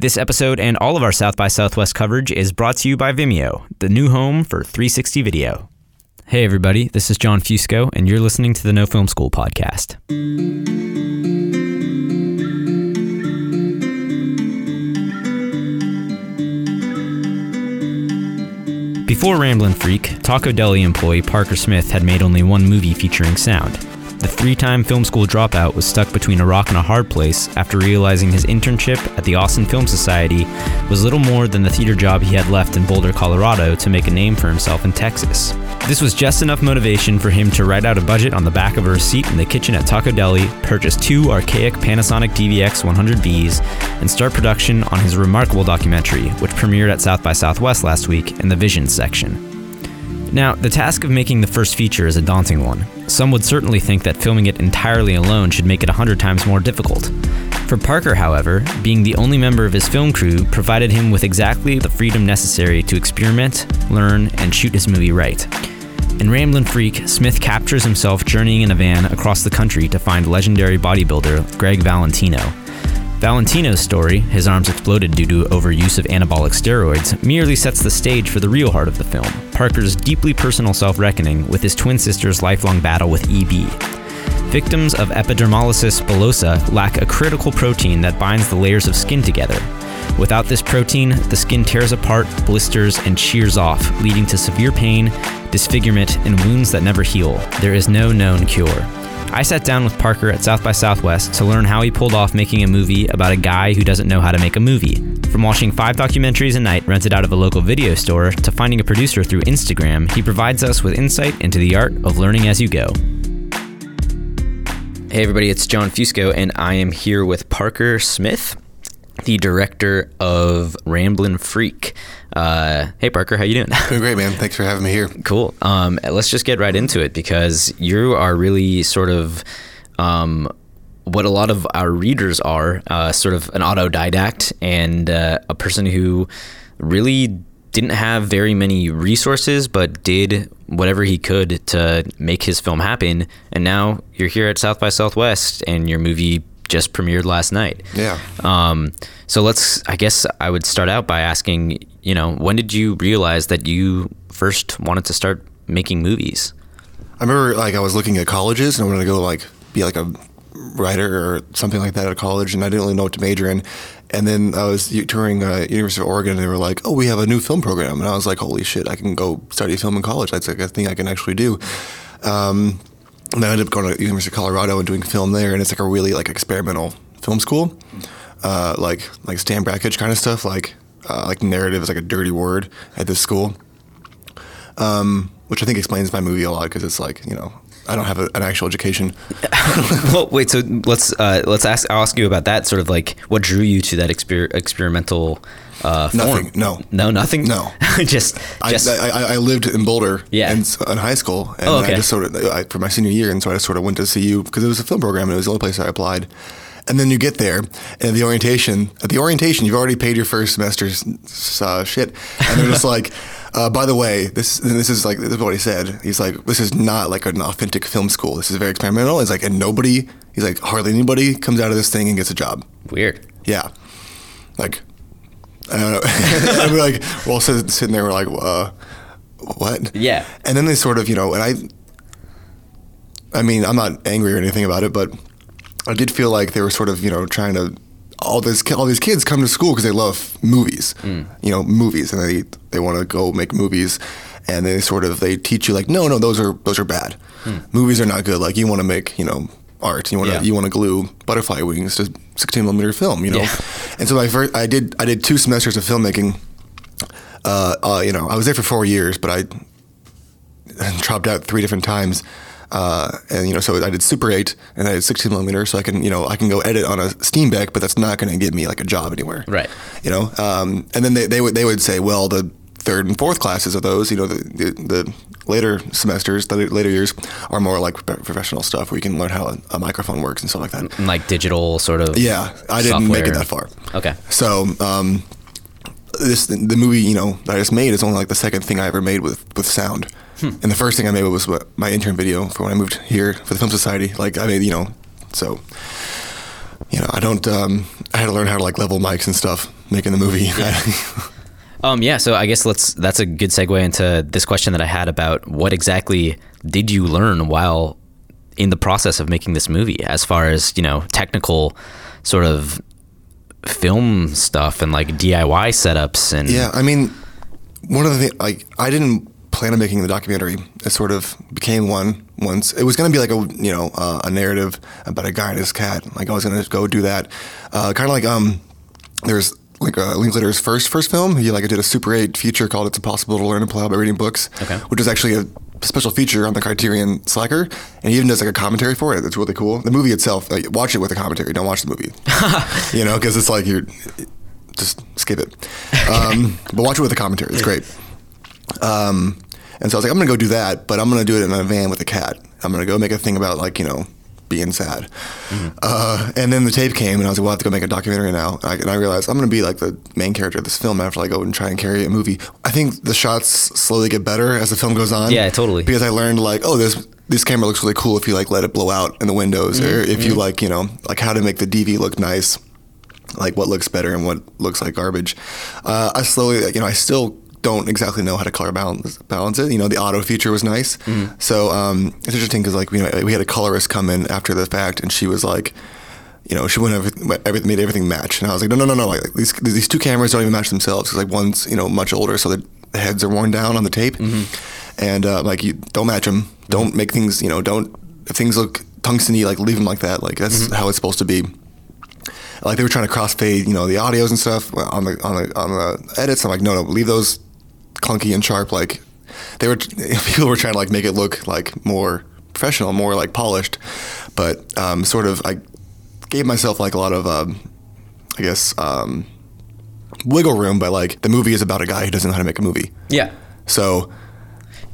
This episode and all of our South by Southwest coverage is brought to you by Vimeo, the new home for 360 video. Hey, everybody, this is Jon Fusco, and you're listening to the No Film School podcast. Before Ramblin' Freak, Tacodeli employee Parker Smith had made only one movie featuring sound. The three time film school dropout was stuck between a rock and a hard place after realizing his internship at the Austin Film Society was little more than the theater job he had left in Boulder, Colorado to make a name for himself in Texas. This was just enough motivation for him to write out a budget on the back of a receipt in the kitchen at Tacodeli, purchase two archaic Panasonic DVX 100Bs, and start production on his remarkable documentary, which premiered at South by Southwest last week in the Visions section. Now, the task of making the first feature is a daunting one. Some would certainly think that filming it entirely alone should make it a hundred times more difficult. For Parker, however, being the only member of his film crew provided him with exactly the freedom necessary to experiment, learn, and shoot his movie right. In Ramblin' Freak, Smith captures himself journeying in a van across the country to find legendary bodybuilder Greg Valentino. Valentino's story, his arms exploded due to overuse of anabolic steroids, merely sets the stage for the real heart of the film Parker's deeply personal self reckoning with his twin sister's lifelong battle with EB. Victims of epidermolysis bullosa lack a critical protein that binds the layers of skin together. Without this protein, the skin tears apart, blisters, and shears off, leading to severe pain, disfigurement, and wounds that never heal. There is no known cure. I sat down with Parker at South by Southwest to learn how he pulled off making a movie about a guy who doesn't know how to make a movie. From watching five documentaries a night rented out of a local video store to finding a producer through Instagram, he provides us with insight into the art of learning as you go. Hey, everybody, it's Jon Fusco, and I am here with Parker Smith, the director of Ramblin' Freak. Uh, hey Parker, how you doing? Doing great, man. Thanks for having me here. Cool. Um, let's just get right into it because you are really sort of um, what a lot of our readers are, uh, sort of an autodidact and uh, a person who really didn't have very many resources, but did whatever he could to make his film happen. And now you're here at South by Southwest, and your movie just premiered last night. Yeah. Um, so let's, I guess I would start out by asking, you know, when did you realize that you first wanted to start making movies? I remember like I was looking at colleges and I wanted to go like be like a writer or something like that at college, and I didn't really know what to major in. And then I was touring uh, University of Oregon, and they were like, "Oh, we have a new film program," and I was like, "Holy shit! I can go study film in college. That's like a thing I can actually do." Um, and I ended up going to University of Colorado and doing film there, and it's like a really like experimental film school, uh, like like Stan Brakhage kind of stuff, like uh, like narrative is like a dirty word at this school, um, which I think explains my movie a lot because it's like you know I don't have a, an actual education. well, wait. So let's uh, let's ask. I'll ask you about that. Sort of like what drew you to that exper- experimental. Uh, nothing. No. No. Nothing. No. just. just I, I, I, lived in Boulder. Yeah. In, in high school, and oh, okay. I just sort of I, for my senior year, and so I just sort of went to CU because it was a film program, and it was the only place I applied. And then you get there, and the orientation at the orientation, you've already paid your first semester's uh, shit, and they're just like. Uh, by the way, this this is like this is what he said. He's like, this is not like an authentic film school. This is very experimental. He's like, and nobody, he's like, hardly anybody comes out of this thing and gets a job. Weird. Yeah, like, I don't know. I'm like, we're all sitting, sitting there, we're like, uh, what? Yeah. And then they sort of, you know, and I, I mean, I'm not angry or anything about it, but I did feel like they were sort of, you know, trying to all this all these kids come to school because they love movies, mm. you know, movies, and they they want to go make movies, and they sort of they teach you like, no, no, those are those are bad. Mm. Movies are not good. Like you want to make, you know, art. You want to yeah. you want to glue butterfly wings to 16 millimeter film, you know. Yeah. And so I first I did I did two semesters of filmmaking. Uh, uh, you know, I was there for four years, but I dropped out three different times. Uh, and you know, so I did Super 8 and I did 16 millimeter, so I can you know I can go edit on a Steenbeck, but that's not going to get me like a job anywhere. Right. You know, um, and then they, they would they would say, well, the third and fourth classes of those, you know, the, the, the later semesters, the later years are more like professional stuff where you can learn how a, microphone works and stuff like that. Like digital sort of. Yeah, I didn't software. make it that far. Okay. So. Um, this the movie you know that I just made is only like the second thing I ever made with with sound. Hmm. And the first thing I made was my intern video for when I moved here for the Film Society. Like I made, you know, so you know, I don't. Um, I had to learn how to like level mics and stuff making the movie. Um, yeah, so I guess let's. That's a good segue into this question that I had about what exactly did you learn while in the process of making this movie, as far as you know, technical sort of film stuff and like DIY setups and yeah, I mean, one of the things like I didn't plan on making the documentary. It sort of became one once. It was going to be like a you know uh, a narrative about a guy and his cat. Like I was going to go do that, uh, kind of like um, there's like uh, Linklater's first first film. He like I did a Super 8 feature called "It's Impossible to Learn and Plow by Reading Books," Okay. which is actually a special feature on the Criterion Slacker, and he even does like a commentary for it. It's really cool. The movie itself, like, watch it with a commentary. Don't watch the movie, you know, because it's like you're just skip it. Um, but watch it with a commentary. It's great. Um, and so I was like, I'm gonna go do that, but I'm gonna do it in a van with a cat. I'm gonna go make a thing about like you know being sad. Uh, and then the tape came, and I was like, well, I have to go make a documentary now. And I, and I realized I'm gonna be like the main character of this film after I go and try and carry a movie. I think the shots slowly get better as the film goes on. Yeah, totally. Because I learned like, oh, this this camera looks really cool if you like let it blow out in the windows, or if you like you know like how to make the DV look nice like what looks better and what looks like garbage. Uh, I slowly, you know, I still don't exactly know how to color balance balance it. You know, the auto feature was nice, so um, it's interesting because like we we had a colorist come in after the fact, and she was like. You know, she went everything, everything, made everything match, and I was like, no, no, no, no. Like these these two cameras don't even match themselves because like one's you know much older, so the heads are worn down on the tape, and uh, like you don't match them. Don't make things you know don't if things look tungsteny like leave them like that. Like that's how it's supposed to be like they were trying to crossfade, you know, the audios and stuff on the on the on the edits. I'm like, no, no, leave those clunky and sharp. Like they were, people were trying to like make it look like more professional, more like polished, but um, sort of I gave myself like a lot of, um, I guess, um, wiggle room by like the movie is about a guy who doesn't know how to make a movie. yeah. So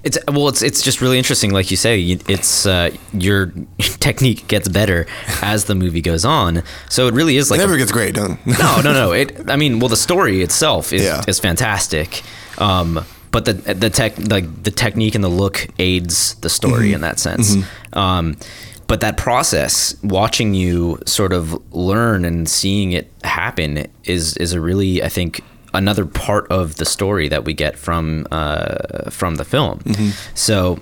It's well, it's it's just really interesting, like you say. It's uh, your technique gets better as the movie goes on. So it really is it like a- never gets great, don't? no, no, no. It. I mean, well, the story itself is Yeah. is fantastic. Um, but the the tech like the technique and the look aids the story in that sense. Um, but that process, watching you sort of learn and seeing it happen, is is a really I think another part of the story that we get from uh, from the film. So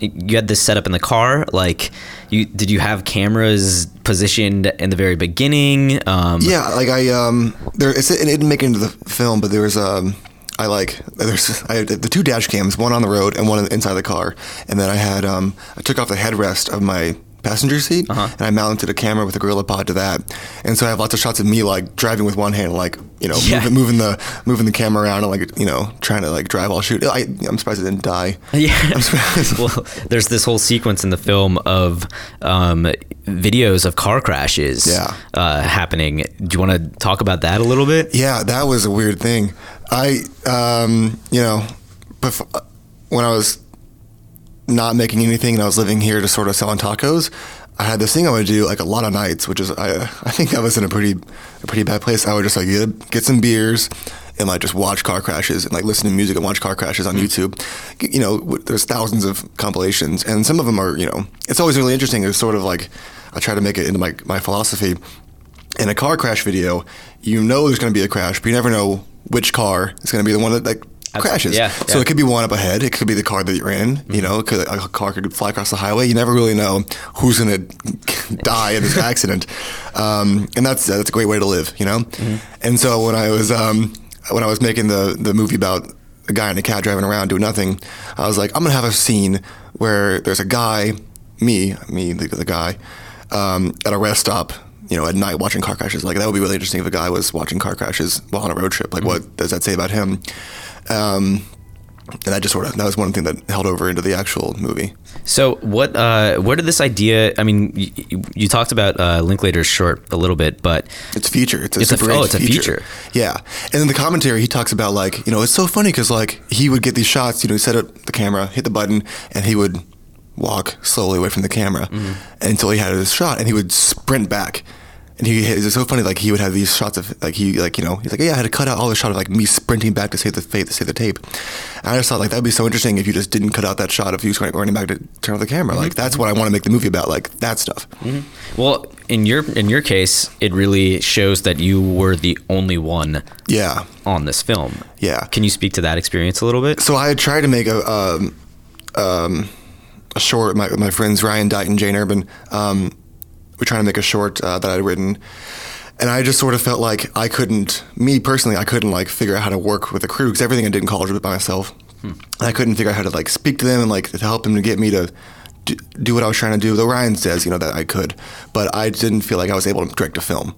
you had this set up in the car like you did you have cameras positioned in the very beginning um Yeah, like I um there it didn't make it into the film, but there was um I like there's I had the two dash cams, one on the road and one inside the car, and then I had um I took off the headrest of my passenger seat Uh-huh. and I mounted a camera with a GorillaPod to that, and so I have lots of shots of me like driving with one hand, like you know Yeah. moving, moving the moving the camera around and like you know trying to like drive while shoot. I I'm surprised I didn't die. Yeah. Well, there's this whole sequence in the film of um, videos of car crashes Yeah. uh, happening. Do you want to talk about that a little bit? Yeah, that was a weird thing. I, um, you know, bef- when I was not making anything and I was living here just sort of selling tacos, I had this thing I would do like a lot of nights, which is I, I think I was in a pretty a pretty bad place. I would just like get, get some beers and like just watch car crashes and like listen to music and watch car crashes on YouTube. You know, there's thousands of compilations and some of them are you know it's always really interesting. It's sort of like I try to make it into my my philosophy in a car crash video, you know there's going to be a crash, but you never know which car is going to be the one that like crashes. yeah, So yeah. Mm-hmm. it could be one up ahead. It could be the car that you're in. You know, it could, a car could fly across the highway. You never really know who's going to die in this accident, um, and that's that's a great way to live. You know, Mm-hmm. and so when I was um, when I was making the the movie about a guy and a cat driving around doing nothing, I was like, I'm gonna have a scene where there's a guy, me, me, the, the guy, um, at a rest stop, you know, at night watching car crashes. Like that would be really interesting if a guy was watching car crashes while on a road trip. Like, what does that say about him? Um, and that just sort of that was one thing that held over into the actual movie. So what? Uh, where did this idea? I mean, you, you talked about uh, Linklater's short a little bit, but It's feature. It's a It's a- oh, 8 it's a feature. Yeah, and in the commentary, he talks about like you know it's so funny because like he would get these shots. You know, he set up the camera, hit the button, and he would walk slowly away from the camera Mm-hmm. until he had his shot, and he would sprint back. And he it's so funny. Like he would have these shots of like he like you know he's like yeah I had to cut out all the shot of like me sprinting back to save the faith to save the tape. And I just thought like that'd be so interesting if you just didn't cut out that shot of you running back to turn off the camera. Mm-hmm. Like that's what I want to make the movie about. Like that stuff. Well, in your in your case, it really shows that you were the only one Yeah, on this film. yeah. Can you speak to that experience a little bit? So I tried to make a um, um, a short. My my friends Ryan Dyke and Jane Urban. Um, we're trying to make a short uh, that I'd written, and I just sort of felt like I couldn't. Me personally, I couldn't like figure out how to work with a crew because everything I did in college was by myself. And I couldn't figure out how to like speak to them and like to help them to get me to do, do what I was trying to do. Though Ryan says you know that I could, but I didn't feel like I was able to direct a film.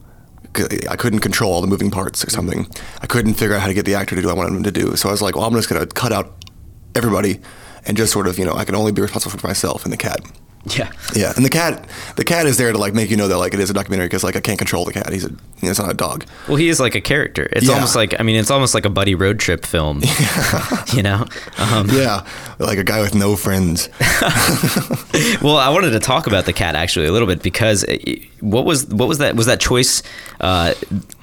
I couldn't control all the moving parts or something. I couldn't figure out how to get the actor to do what I wanted him to do. So I was like, well, I'm just going to cut out everybody and just sort of, you know, I can only be responsible for myself and the cat. Yeah. Yeah, and the cat, the cat is there to like make you know that like it is a documentary because like I can't control the cat. He's a, you know, it's not a dog. Well, he is like a character. It's Yeah. almost like I mean, it's almost like a buddy road trip film. Yeah. you know. Um, Yeah, like a guy with no friends. well, I wanted to talk about the cat actually a little bit because what was what was that was that choice uh,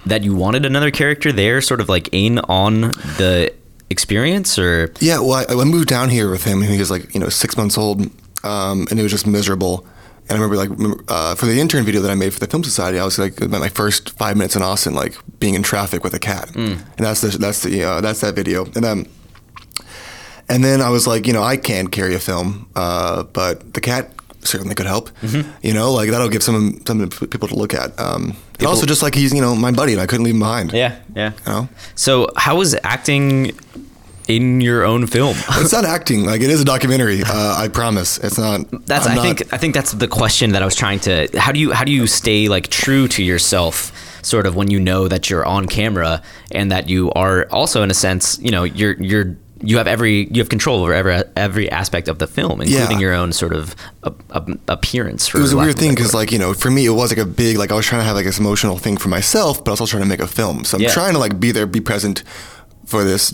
that you wanted another character there, sort of like in on the experience, or Yeah, well, I, I moved down here with him. and He was like, you know, six months old, um, and it was just miserable. And I remember, like, uh, for the intern video that I made for the Film Society, I was like, about my first five minutes in Austin, like being in traffic with a cat, and that's the that's the uh, that's that video. And then, and then I was like, you know, I can't carry a film, uh, but the cat certainly could help. You know, like that'll give some something for people to look at. Um, and also, just like he's, you know, my buddy, and I couldn't leave him behind. yeah, yeah. You know? So, how was acting in your own film? It's not acting. Like it is a documentary. Uh, I promise. It's not. That's I'm I not- think I think that's the question that I was trying to how do you how do you stay like true to yourself sort of when you know that you're on camera and that you are also in a sense, you know, you're you're you have every you have control over every every aspect of the film including Yeah. your own sort of a, a, appearance for It was a weird thing because, like, you know, for me, it was like a big, like, I was trying to have like this emotional thing for myself, but I was also trying to make a film. So I'm Yeah. trying to like be there, be present for this,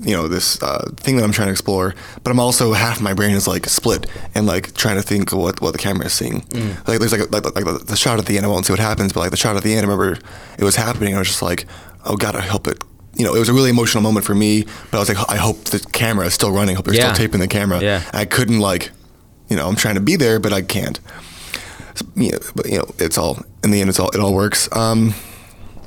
you know, this uh, thing that I'm trying to explore. But I'm also half my brain is like split and like trying to think of what what the camera is seeing. Mm. Like, there's like a, like, like the, the shot at the end. I won't see what happens, but like the shot at the end, I remember it was happening. I was just like, oh God, I hope it. You know, it was a really emotional moment for me, but I was like, I hope the camera is still running. I hope they're Yeah. still taping the camera. Yeah. I couldn't like, you know, I'm trying to be there, but I can't. So, you know, but you know, it's all in the end. It's all it all works. Um,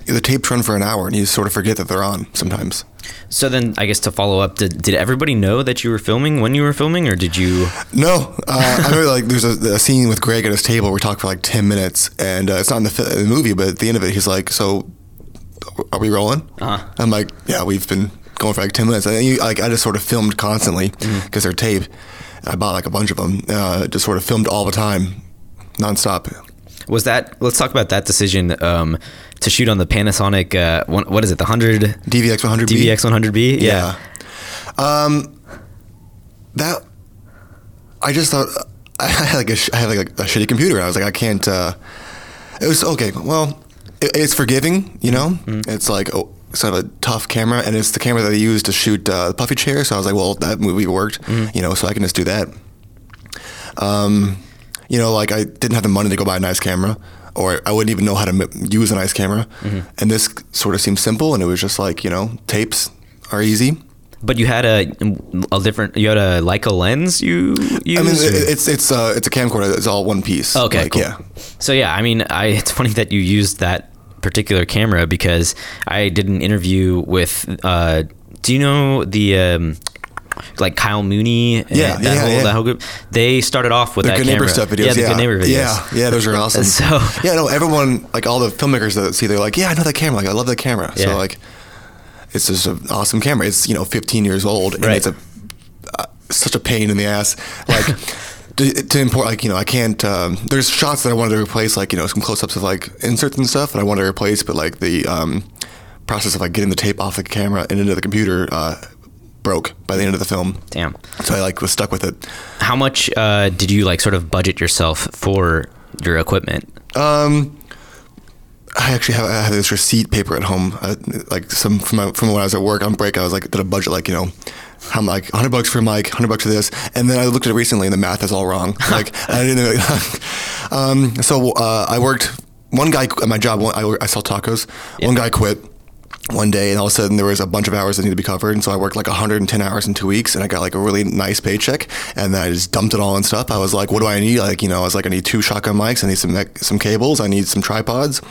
the tapes run for an hour, and you sort of forget that they're on sometimes. So then I guess to follow up did, did everybody know that you were filming when you were filming or did you No, uh, I remember like there's a, a scene with Greg at his table. We talk for like ten minutes, and uh, it's not in the, fi- the movie, but at the end of it, he's like, "So, are we rolling?" Uh-huh. I'm like, "Yeah, we've been going for like ten minutes." And you, like I just sort of filmed constantly Mm-hmm. because they're tape. I bought like a bunch of them. Uh, just sort of filmed all the time, nonstop. was that let's talk about that decision um, to shoot on the Panasonic uh, one, what is it the 100 DVX 100B. DVX 100B Yeah. Um, that I just thought I had like a, had like a, a shitty computer, I was like, I can't. Uh, it was okay. Well, it, it's forgiving, you know. It's like oh, sort of a tough camera, and it's the camera that they used to shoot uh, Puffy Chair. So I was like, well, that movie worked, you know. So I can just do that. Um, you know, like I didn't have the money to go buy a nice camera, or I wouldn't even know how to m- use a nice camera. And this sort of seemed simple, and it was just like you know, tapes are easy. But you had a a different. You had a Leica lens. You used. I mean, or- it's it's uh, it's a camcorder. It's all one piece. okay, Like, cool. Yeah. So yeah, I mean, I it's funny that you used that particular camera because I did an interview with. Uh, do you know the? Um, like Kyle Mooney, and Yeah, that yeah, whole yeah. that whole group. They started off with The that good neighbor stuff videos. Yeah, the yeah, good neighbor videos. Yeah, yeah, those are awesome. So- yeah, no, everyone like all the filmmakers that see, they're like, yeah, I know that camera. Like, I love that camera. Yeah. So like, it's just an awesome camera. It's you know 15 years old, and Right. it's a uh, such a pain in the ass. Like. To, to import, like you know, I can't. Um, there's shots that I wanted to replace, like you know, some close-ups of like inserts and stuff, and I wanted to replace, but like the um, process of like getting the tape off the camera and into the computer uh, broke by the end of the film. Damn. So I like was stuck with it. How much uh, did you like sort of budget yourself for your equipment? Um, I actually have, I have this receipt paper at home, uh, like some from my, from when I was at work on break. I was like did a budget like you know, I'm like 100 bucks for mic, 100 bucks for this, and then I looked at it recently and the math is all wrong. Like I didn't. um, so uh, I worked. One guy at my job. One, I, I sell tacos. One guy quit. One day, and all of a sudden there was a bunch of hours that needed to be covered, and so I worked like 110 hours in two weeks, and I got like a really nice paycheck, and then I just dumped it all and stuff. I was like, what do I need? Like, you know, I was like, I need two shotgun mics, I need some some cables, I need some tripods.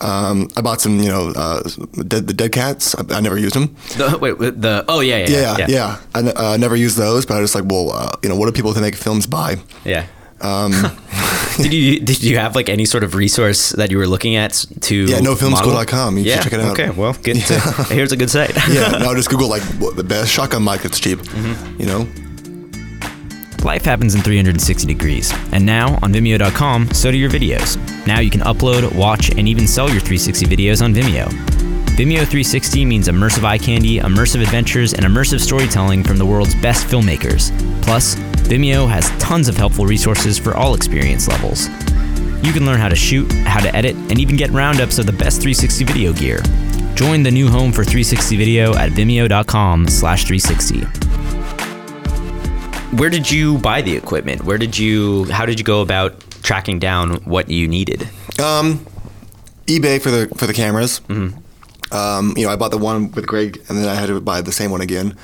Um, I bought some, you know, uh, dead, the dead cats. I, I never used them. The, wait, the oh yeah, yeah, Yeah, yeah, yeah. I uh, never used those, but I was just like, well, uh, you know, what do people who make films buy? yeah. Um, Did you did you have like any sort of resource that you were looking at to Yeah, nofilmschool.com. model? You should yeah. check it out. Okay, well, good. To, here's a good site. yeah, no, just Google like what, the best shotgun mic that's cheap. Mm-hmm. You know, Life happens in 360 degrees, and now on Vimeo.com, so do your videos. Now you can upload, watch, and even sell your 360 videos on Vimeo. Vimeo 360 means immersive eye candy, immersive adventures, and immersive storytelling from the world's best filmmakers. Plus, Vimeo has tons of helpful resources for all experience levels. You can learn how to shoot, how to edit, and even get roundups of the best 360 video gear. Join the new home for 360 video at vimeo.com slash 360. Where did you buy the equipment? Where did you, how did you go about tracking down what you needed? um, eBay for the for the cameras. Mm-hmm. Um, you know, I bought the one with Greg, and then I had to buy the same one again.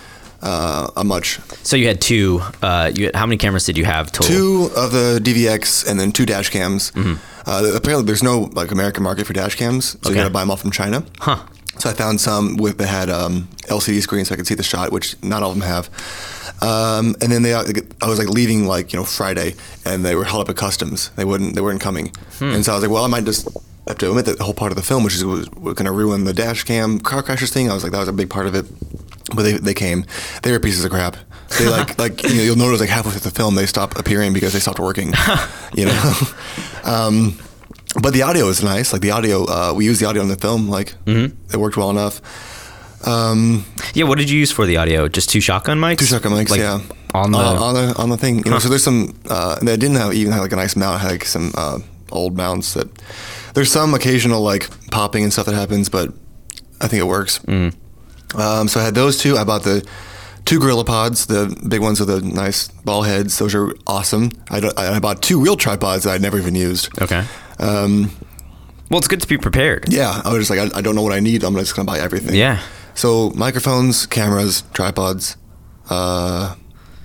Uh, a much So you had two, uh, you how many cameras did you have total? two of the DVX and then two dash cams. Mm-hmm. Uh, apparently, there's no like American market for dash cams, so Okay. you got to buy them all from China. Huh. So I found some with that had um, LCD screens so I could see the shot, which not all of them have. Um, and then they, I was like leaving like you know Friday, and they were held up at customs. They wouldn't, they weren't coming. And so I was like, well, I might just have to omit that the whole part of the film, which is was, was going to ruin the dash cam car crashes thing. I was like, that was a big part of it. But they, they came. They were pieces of crap. They like like you know, you'll notice like halfway through the film they stop appearing because they stopped working. you know. um, but the audio is nice. Like the audio, uh, we use the audio in the film. Like it worked well enough. Um, Yeah, what did you use for the audio? Just two shotgun mics? two shotgun mics, Like, yeah, On the, uh, on the on the thing. You know, so there's some. Uh, they didn't have even have like a nice mount. Had like some uh, old mounts that. There's some occasional like popping and stuff that happens, but I think it works. Mm. Um, so I had those two. I bought the two GorillaPods, the big ones with the nice ball heads. Those are awesome. I, I bought two real tripods that I'd never even used. okay. Um, Well, it's good to be prepared. yeah, I was just like, I, I don't know what I need. I'm just gonna buy everything. Yeah. So microphones, cameras, tripods. Uh,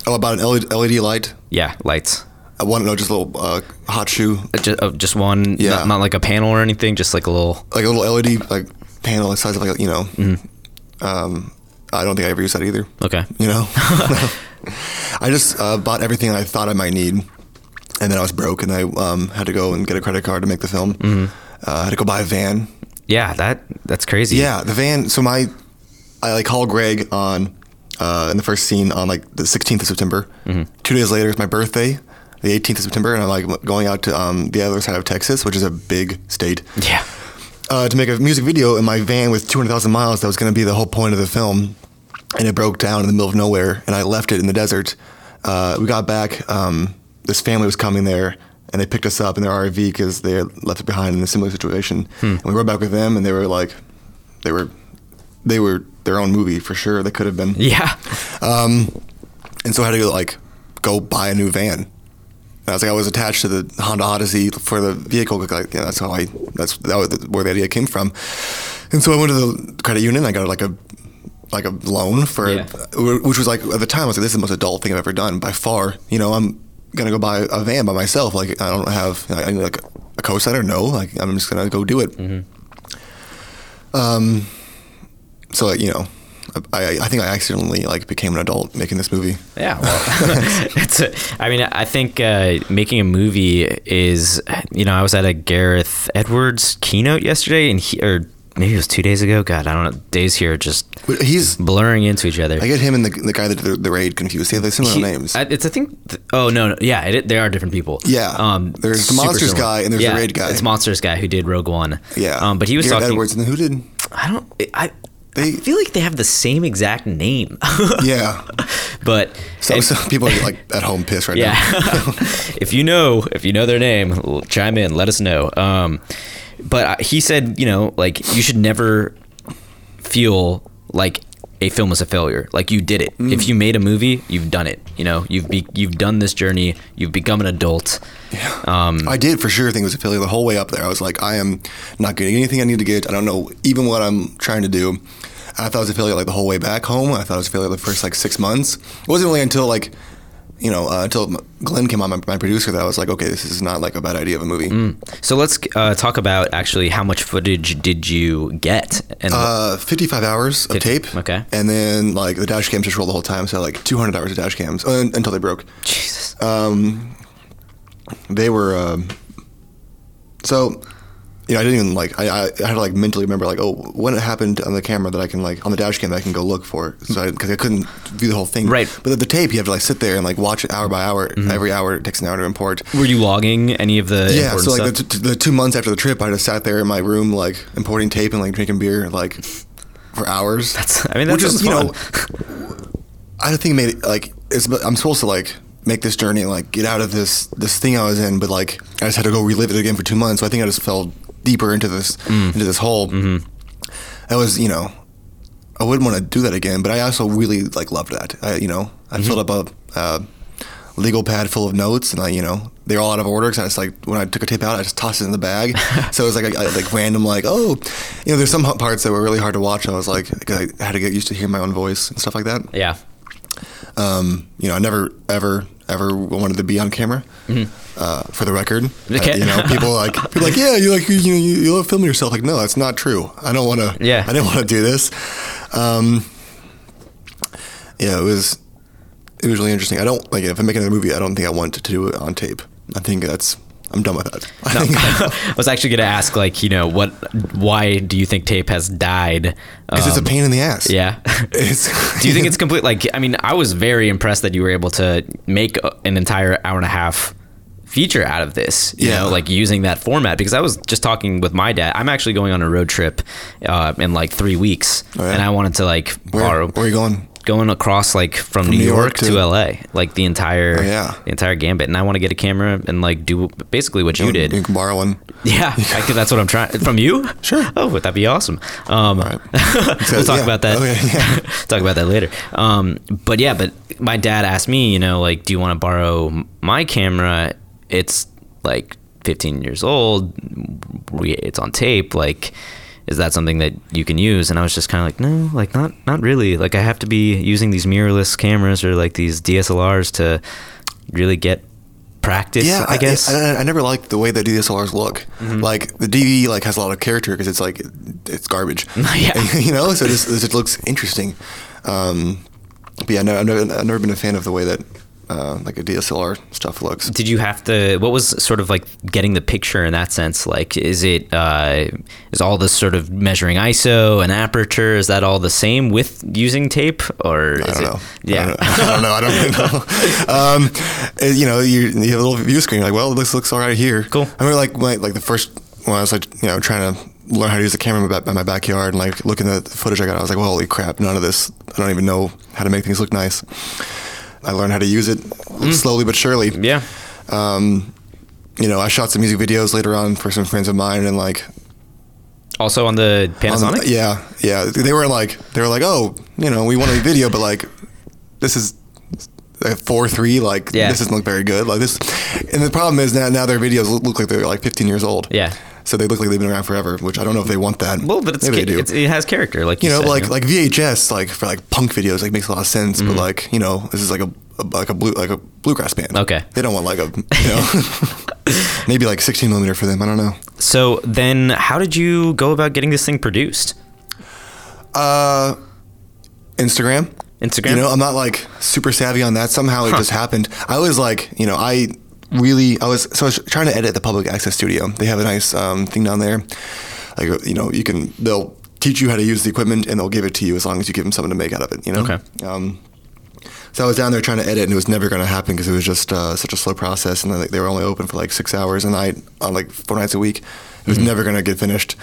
oh, about an LED light. Yeah, lights. I want to know just a little uh, hot shoe, Just, oh, just one, Yeah. not, not like a panel or anything, just like a little. like a little LED like panel the size of like a- you know. Mm-hmm. Um, I don't think I ever used that either. Okay. You know, I just uh, bought everything I thought I might need, and then I was broke, and I um, had to go and get a credit card to make the film. Mm-hmm. Uh, I had to go buy a van. Yeah, that that's crazy. Yeah, the van. So my, I like called Greg on, uh, in the first scene on like the 16th of September. Mm-hmm. Two days later is my birthday, the 18th of September, and I'm like going out to um, the other side of Texas, which is a big state, Yeah. uh, to make a music video in my van with 200,000 miles. That was going to be the whole point of the film, and it broke down in the middle of nowhere, and I left it in the desert. Uh, we got back. Um, this family was coming there, and they picked us up in their RV because they had left it behind in a similar situation. And we rode back with them, and they were like, they were, they were their own movie for sure. They could have been. Yeah. Um, and so I had to like go buy a new van. I was like, I was attached to the Honda Odyssey for the vehicle. Like, yeah, that's how I. That's that was where the idea came from. And so I went to the credit union. I got like a like a loan for, Yeah. which was like at the time I was like, this is the most adult thing I've ever done by far. You know, I'm gonna go buy a van by myself. Like I don't have I need like a co-signer. No, like I'm just gonna go do it. Um, so like, you know, I I think I accidentally like became an adult making this movie. Yeah, well, it's. A, I mean, I think uh, making a movie is. You know, I was at a Gareth Edwards keynote yesterday, and he, or maybe it was two days ago. God, I don't know. Days here are just But He's blurring into each other. I get him and the, the guy that did the, the raid confused. They have similar He- names. I- It's I think. th- oh no, no, yeah, it, they are different people. Yeah. Um, There's the Monsters similar. guy and there's the Raid guy. It's Monsters guy who did Rogue One. yeah. Um, but he was Gareth talking. Edwards and then who did? I don't. I. They- I feel like they have the same exact name. Yeah. but So, so people are like at home pissed right yeah. now. if you know, if you know their name, chime in. Let us know. Um, but I- he said, you know, like you should never feel like a film was a failure. Like you did it. Mm. If you made a movie, you've done it. You know, you've be, you've done this journey. You've become an adult. Um, I did for sure think it was a failure the whole way up there. I was like, I am not getting anything I need to get. I don't know even what I'm trying to do. I thought it was a failure like the whole way back home. I thought it was a failure the first like six months. It wasn't really until like, you know, uh, until Glenn came on, my, my producer, that I was like, okay, this is not like a bad idea of a movie. so let's uh, talk about actually how much footage did you get and Uh, 55 hours of 50 tape. okay. And then like the dash cams just rolled the whole time. So like 200 hours of dash cams uh, until they broke. Jesus. Um, they were um, so you know I didn't even like I, I, I had to like mentally remember like oh when it happened on the camera that I can like on the dash cam that I can go look for so because I, couldn't view the whole thing Right. but the, the tape you have to like sit there and like watch it hour by hour Mm-hmm. every hour it takes an hour to import Were you logging any of the yeah so like the, t- the two months after the trip I just sat there in my room like importing tape and like drinking beer like for hours that's I mean, that which is sounds you know. I think it made like it's. I'm supposed to like make this journey, like get out of this this thing I was in, but like I just had to go relive it again for two months. So I think I just fell deeper into this Mm. into this hole. Mm-hmm. That was you know, I wouldn't want to do that again, but I also really like loved that. I you know I filled up a. Uh, legal pad full of notes and I, you know, they're all out of order because I just like, when I took a tape out, I just tossed it in the bag. so it was like, a, like random, like, oh, you know, there's some parts that were really hard to watch. I was like, 'cause I had to get used to hearing my own voice and stuff like that yeah. um, you know, I never, ever, ever wanted to be on camera. Uh, for the record. Okay. Uh, you know, people like people like, yeah, you like you you, you love filming yourself. Like, no, that's not true. I don't want to. Yeah. I didn't want to do this. Um, yeah, it was it was really interesting. I don't like if I'm making a movie. I don't think I want to do it on tape. I think that's I'm done with that. I No, think I was actually going to ask, like, you know, what, why do you think tape has died? because it's a Um, pain in the ass. Yeah. It's, do you think it's complete? Like, I mean, I was very impressed that you were able to make an entire hour and a half feature out of this. You Yeah. know, like using that format because I was just talking with my dad. I'm actually going on a road trip uh, in like three weeks, Oh, yeah? and I wanted to like where, borrow where are you going? going across like from, New, New York, York to, to- LA, like the entire Oh, yeah. the entire gambit. And I want to get a camera and like do basically what you did. You can borrow one. Yeah, I could, that's what I'm trying from you. Sure. Oh, would that be awesome? Um, right. we'll talk yeah. about that. Okay, talk about that later. Um, but yeah, but my dad asked me, you know, like, do you want to borrow my camera? It's like 15 years old. We, it's on tape. Like, is that something that you can use? And I was just kind of like, no, like not, not really. Like, I have to be using these mirrorless cameras or like these DSLRs to really get practice. Yeah, I guess. I, I, I never liked the way that DSLRs look. Mm-hmm. Like the DV like has a lot of character because it's like it's garbage. Yeah. you know, so it just, it just looks interesting. Um, but yeah, no, I've never, I've never been a fan of the way that uh, like a DSLR stuff looks. did you have to what was sort of like getting the picture in that sense like is it uh is all this sort of measuring iso and aperture is that all the same with using tape or is I don't it know. yeah I don't know. I don't really know. um, you know, you, you have a little view screen. You're like, well, this looks all right here. Cool. I remember like my, like the first when I was like you know trying to learn how to use the camera in my, in my backyard and like looking at the footage I got, I was like, well, holy crap, none of this. I don't even know how to make things look nice. I learned how to use it slowly but surely. yeah Um, you know, I shot some music videos later on for some friends of mine, and like also on the on panasonic the- yeah, yeah. They were like, they were like, oh, you know, we want a video, but like, this is a four three. Like, Yeah. this doesn't look very good. Like this, and the problem is now now their videos look- look like they're like 15 years old. Yeah. So they look like they've been around forever, which I don't know if they want that. well but it's, do. it's it has character like you, you know, said, like you know? like VHS, like for like punk videos, like makes a lot of sense. Mm-hmm. But like you know, this is like a, a like a blue like a bluegrass band. Okay. They don't want like a you know maybe like 16 millimeter for them. I don't know. so then how did you go about getting this thing produced Uh, Instagram. Instagram? You know, I'm not like super savvy on that. Somehow it just happened. I was like, you know, I really, I was so I was trying to edit the public access studio. They have a nice um, thing down there. Like, you know, you can they'll teach you how to use the equipment and they'll give it to you as long as you give them something to make out of it. You know. Okay. Um, so I was down there trying to edit, and it was never going to happen because it was just uh, such a slow process, and they were only open for like six hours a night on like four nights a week. It was never going to get finished.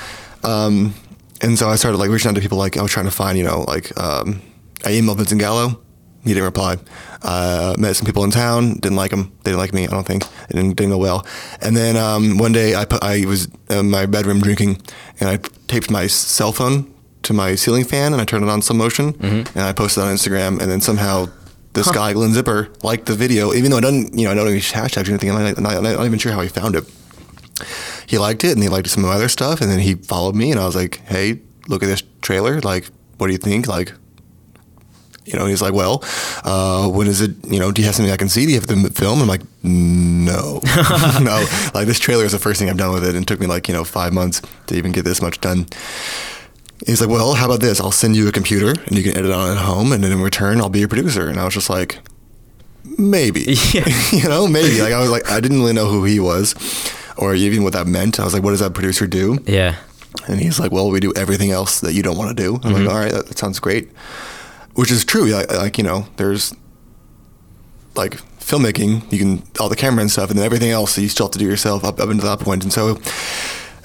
Um, and so I started like reaching out to people. Like I was trying to find, you know, like um, I emailed Vincent Gallo. He didn't reply. Uh, met some people in town. Didn't like them. They didn't like me. I don't think. It didn't, didn't go well. And then um, one day I put, I was in my bedroom drinking, and I taped my cell phone to my ceiling fan and I turned it on slow motion Mm-hmm. and I posted it on Instagram and then somehow this guy Glenn Zipper liked the video even though I don't you know I don't know any hashtags or anything I'm not, I'm not even sure how he found it. He liked it and he liked some of my other stuff and then he followed me and I was like, hey, look at this trailer. Like, what do you think? Like, you know, he's like, well, uh, when is it? You know, do you have something I can see? Do you have the film? I'm like, no, no. Like this trailer is the first thing I've done with it, and it took me like you know five months to even get this much done. He's like, well, how about this? I'll send you a computer, and you can edit on it at home, and then in return, I'll be your producer. And I was just like, maybe, Yeah. you know, maybe. Like I was like, I didn't really know who he was, or even what that meant. I was like, what does that producer do? Yeah. And he's like, "Well, we do everything else that you don't want to do." I'm Mm-hmm. like, "All right, that, that sounds great," which is true. Like, like you know, there's like filmmaking, you can all the camera and stuff, and then everything else you still have to do yourself up up until that point. And so,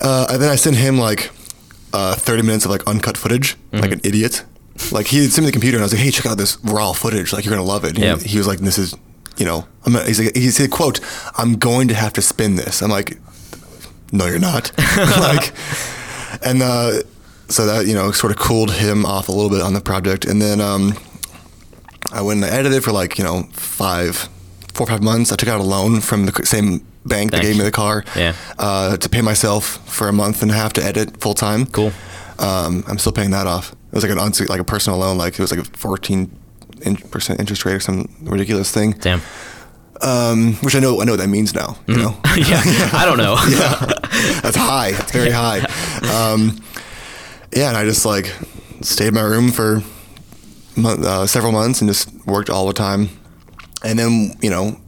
uh, and then I sent him like uh, 30 minutes of like uncut footage, Mm-hmm. like an idiot. Like he sent me the computer, and I was like, "Hey, check out this raw footage. Like you're gonna love it." Yeah. He, he was like, "This is." You know, I'm. Not, he's like, he said, "quote I'm going to have to spin this." I'm like, "No, you're not." like, and uh, so that you know sort of cooled him off a little bit on the project and then um, i went and I edited for like you know five four or five months i took out a loan from the same bank that gave me the car Yeah. uh, to pay myself for a month and a half to edit full time Cool. um, i'm still paying that off it was like an unse- like a personal loan like it was like a 14 in- percent interest rate or some ridiculous thing Damn. um, which i know i know what that means now you know yeah. I don't know. yeah, that's high. That's very high. Um, yeah, and I just like stayed in my room for uh, several months and just worked all the time. And then you know,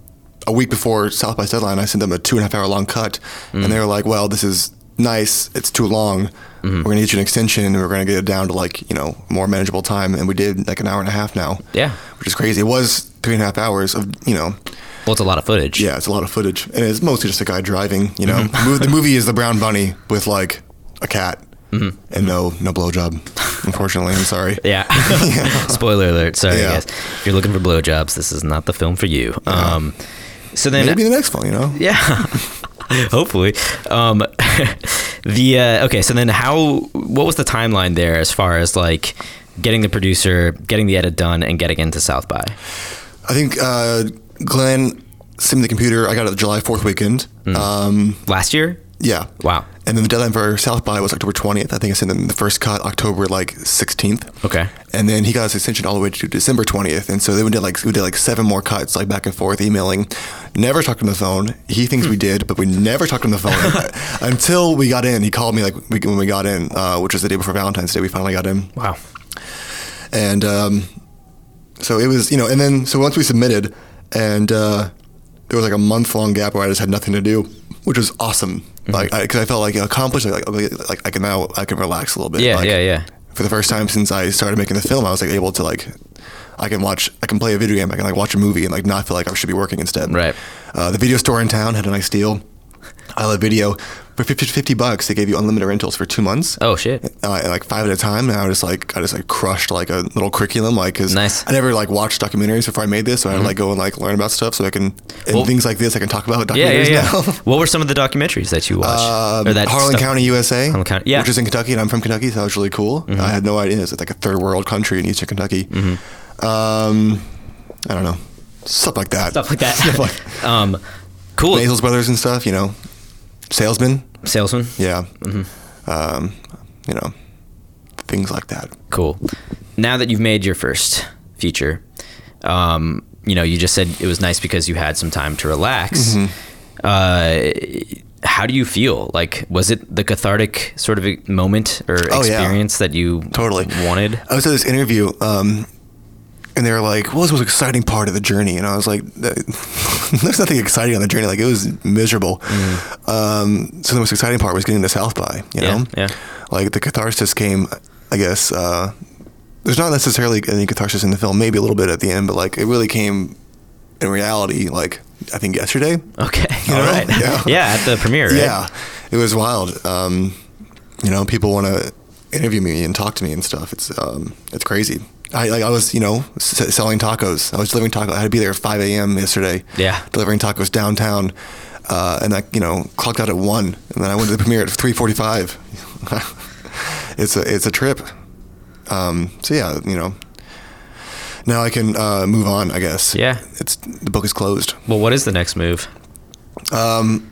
a week before South by Deadline, I sent them a two and a half hour long cut, and they were like, "Well, this is nice. It's too long. We're gonna get you an extension. and We're gonna get it down to like you know more manageable time." And we did like an hour and a half now. Yeah. which is crazy. It was three and a half hours of you know Well, it's a lot of footage. yeah, it's a lot of footage, and it's mostly just a guy driving. You know, Mm-hmm. the movie is the brown bunny with like a cat Mm-hmm. and no no blowjob. Unfortunately, I'm sorry. Yeah. Spoiler alert. Sorry, Yeah. guys. If you're looking for blowjobs, this is not the film for you. Um, so then, Maybe the next one. You know. yeah. Hopefully. Um, the uh, okay. So then, how? What was the timeline there as far as like getting the producer, getting the edit done, and getting into South by? I think uh, Glenn sent me the computer. I got it the July Fourth weekend. Mm. Um, Last year. yeah. Wow. And then the deadline for South by was October 20th. I think I sent him the first cut October like 16th. Okay. And then he got his extension all the way to December 20th. And so they went did like we did like seven more cuts, like back and forth, emailing. Never talked on the phone. He thinks we did, but we never talked on the phone until we got in. He called me like we, when we got in, uh, which was the day before Valentine's Day. We finally got in, Wow. and um, so it was you know. And then so once we submitted, and uh, there was like a month long gap where I just had nothing to do, which was awesome. Like because I, felt like accomplished. Like, like like I can now I can relax a little bit. Yeah. Like, yeah. Yeah. for the first time since I started making the film, I was like able to like, I can watch, I can play a video game, I can like watch a movie and like not feel like I should be working instead. Right. Uh, the video store in town had a nice deal. I love video. For 50, 50 bucks, they gave you unlimited rentals for two months. Oh shit. Uh, like five at a time, and I was just like, I just like crushed like a little curriculum, like because Nice. Mm-hmm. I never like watched documentaries before I made this, so I had to like go and like learn about stuff, so I can and Well- things like this I can talk about Yeah. documentaries Yeah. Yeah. now. what were some of the documentaries that you watched? Um, Or that Harlan stuff- County, USA, Harlan County- yeah. Mm-hmm. which is in Kentucky, and I'm from Kentucky, so that was really cool. I had no idea it's like a third world country in Eastern Kentucky. Um, I don't know, stuff like that. Stuff like that. stuff like um, cool. Maysles Brothers and stuff. You know, salesman. Salesman. Yeah. Mm-hmm. Um, you know, things like that. Cool. Now that you've made your first feature, um, you know, you just said it was nice because you had some time to relax. Mm-hmm. Uh, how do you feel? Like, was it the cathartic sort of moment or Oh, yeah. experience that you Totally wanted? I was at this interview, um, and they were like, "What was the most exciting part of the journey?" And I was like, "There's nothing exciting on the journey. Like it was miserable." Um, so the most exciting part was getting to South by. You Mm. Yeah, know, yeah. Like the catharsis came, I guess. Uh, there's not necessarily any catharsis in the film. Maybe a little bit at the end, but like it really came in reality. Like I think yesterday. Okay. You All know? right. Yeah. Yeah. At the premiere, right? Yeah, it was wild. Um, you know, people want to interview me and talk to me and stuff. It's um, it's crazy. I like I was you know s- selling tacos. I was delivering tacos. I had to be there at 5 a.m. yesterday. Yeah. delivering tacos downtown, uh, and I you know clocked out at one, and then I went to the premiere at 3:45. it's a it's a trip. Um, so yeah, you know, now I can uh, move on. I guess. Yeah. It's the book is closed. Well, what is the next move? Um,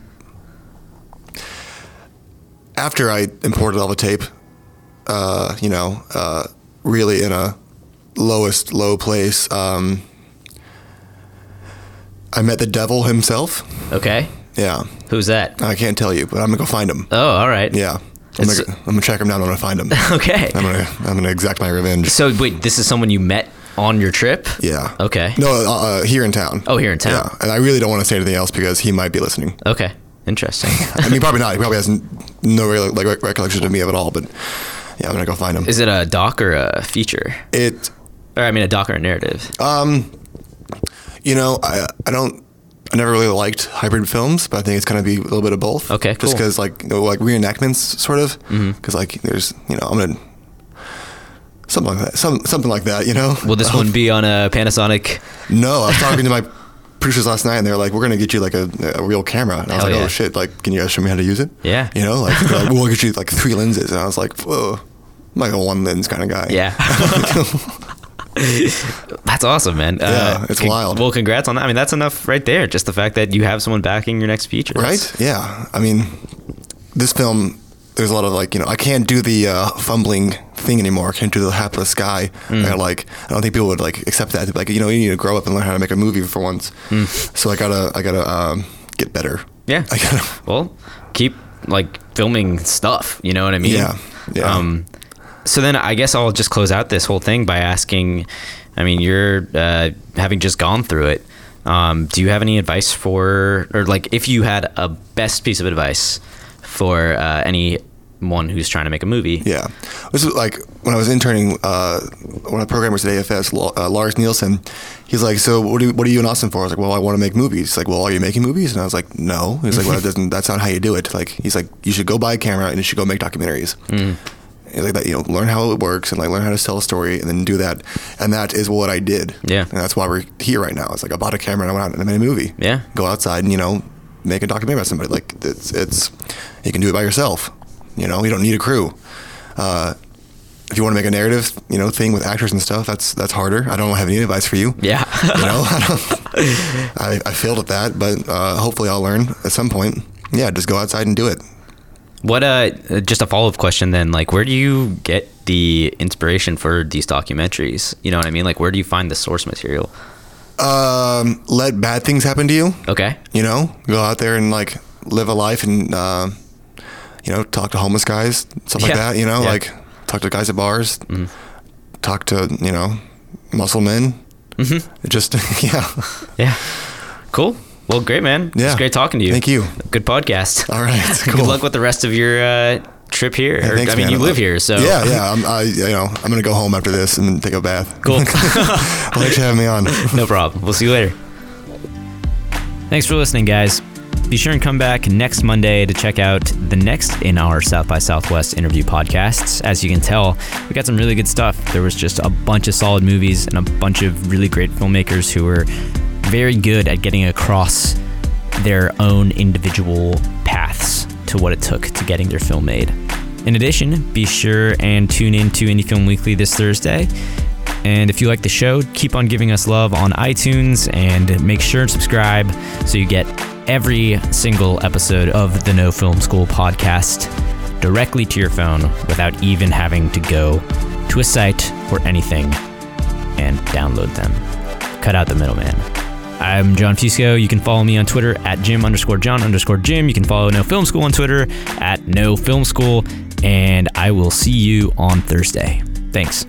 After I imported all the tape, uh, you know, uh, really in a lowest low place. Um, I met the devil himself. Okay. Yeah, Who's that? I can't tell you, but I'm gonna go find him. Oh, all right. Yeah, I'm gonna, I'm gonna track him down when I find him. Okay. I'm gonna I'm gonna exact my revenge. So wait, this is someone you met on your trip? Yeah. Okay. No, uh, uh, here in town. Oh, here in town. Yeah, and I really don't want to say anything else because he might be listening. Okay. Interesting. I mean, probably not. He probably has no real, like recollection of me at all. But yeah, I'm gonna go find him. is it a doc or a feature? it, Or I mean, a doc or a narrative? you know, I I don't. I never really liked hybrid films, but I think it's gonna be a little bit of both. Okay, Just cool. Mm-hmm. because like you know, like reenactments, sort of. Because like there's you know I'm gonna something like that, some something like that. You know. Will this one be on a Panasonic? No, I was talking to my producers last night, and they're like, "We're gonna get you like a, a real camera." And I was Hell like, yeah. "Oh shit! Like, can you guys show me how to use it?" Yeah. You know, like, like, we'll get you like three lenses, and I was like, "Whoa." I'm like a one lens kind of guy. Yeah. That's awesome, man. Yeah, it's wild. Well, congrats on that. I mean, that's enough right there. Just the fact that you have someone backing your next feature. Right? Yeah. I mean, this film, there's a lot of like, you know, I can't do the uh, fumbling thing anymore. I can't do the hapless guy. Mm. I like, I don't think people would like accept that. Like, you know, you need to grow up and learn how to make a movie for once. So I gotta, I gotta um, get better. Mm. Yeah. I gotta. Well, keep like filming stuff. You know what I mean? Yeah, yeah. Um, so then I guess I'll just close out this whole thing by asking. I mean, you're uh, having just gone through it. Um, do you have any advice for, or like, if you had a best piece of advice for uh, anyone who's trying to make a movie? Yeah, this is like when I was interning. Uh, one of the programmers at AFS, uh, Lars Nilsen. He's like, "So what, do, what are you in Austin for?" I was like, "Well, I want to make movies." He's like, "Well, are you making movies?" And I was like, "No." He's like, "Well, that doesn't. That's not how you do it." Like, he's like, "You should go buy a camera and you should go make documentaries." He's like that, you know, learn how it works and like learn how to tell a story and then do that. And that is what I did. Yeah. and that's why we're here right now. It's like I bought a camera and I went out and I made a movie. Yeah. go outside and you know make a documentary about somebody. Like it's it's you can do it by yourself. You know, you don't need a crew. Uh, if you want to make a narrative, you know, thing with actors and stuff, that's that's harder. I don't have any advice for you. Yeah. You know, I, don't, I, I failed at that, but uh, hopefully I'll learn at some point. Yeah, just go outside and do it. What uh just a follow-up question then like where do you get the inspiration for these documentaries? You know what I mean? Like where do you find the source material? Um, let bad things happen to you. Okay. You know, go out there and like live a life and uh, you know talk to homeless guys, stuff like that. You know, Yeah. like talk to guys at bars, Mm-hmm. talk to you know muscle men. Mm-hmm. Just yeah. Yeah. Cool. Well, great man. Yeah. It's great talking to you. Thank you. Good podcast. All right, Good luck with the rest of your uh, trip here. Or, thanks, I mean, man. you live here, so yeah, yeah. I'm, I, you know, I'm gonna go home after this and then take a bath. Cool. Thanks for having me on. no problem. We'll see you later. Thanks for listening, guys. Be sure and come back next Monday to check out the next in our South by Southwest interview podcasts. As you can tell, we got some really good stuff. There was just a bunch of solid movies and a bunch of really great filmmakers who were very good at getting across their own individual paths to what it took to getting their film made. In addition, be sure and tune in to Indie Film Weekly this Thursday. And if you like the show, keep on giving us love on iTunes and make sure and subscribe so you get every single episode of the No Film School podcast directly to your phone without even having to go to a site or anything and download them. Cut out the middleman. I'm Jon Fusco. You can follow me on Twitter at Jim underscore John underscore Jim. You can follow No Film School on Twitter at No Film School. And I will see you on Thursday. Thanks.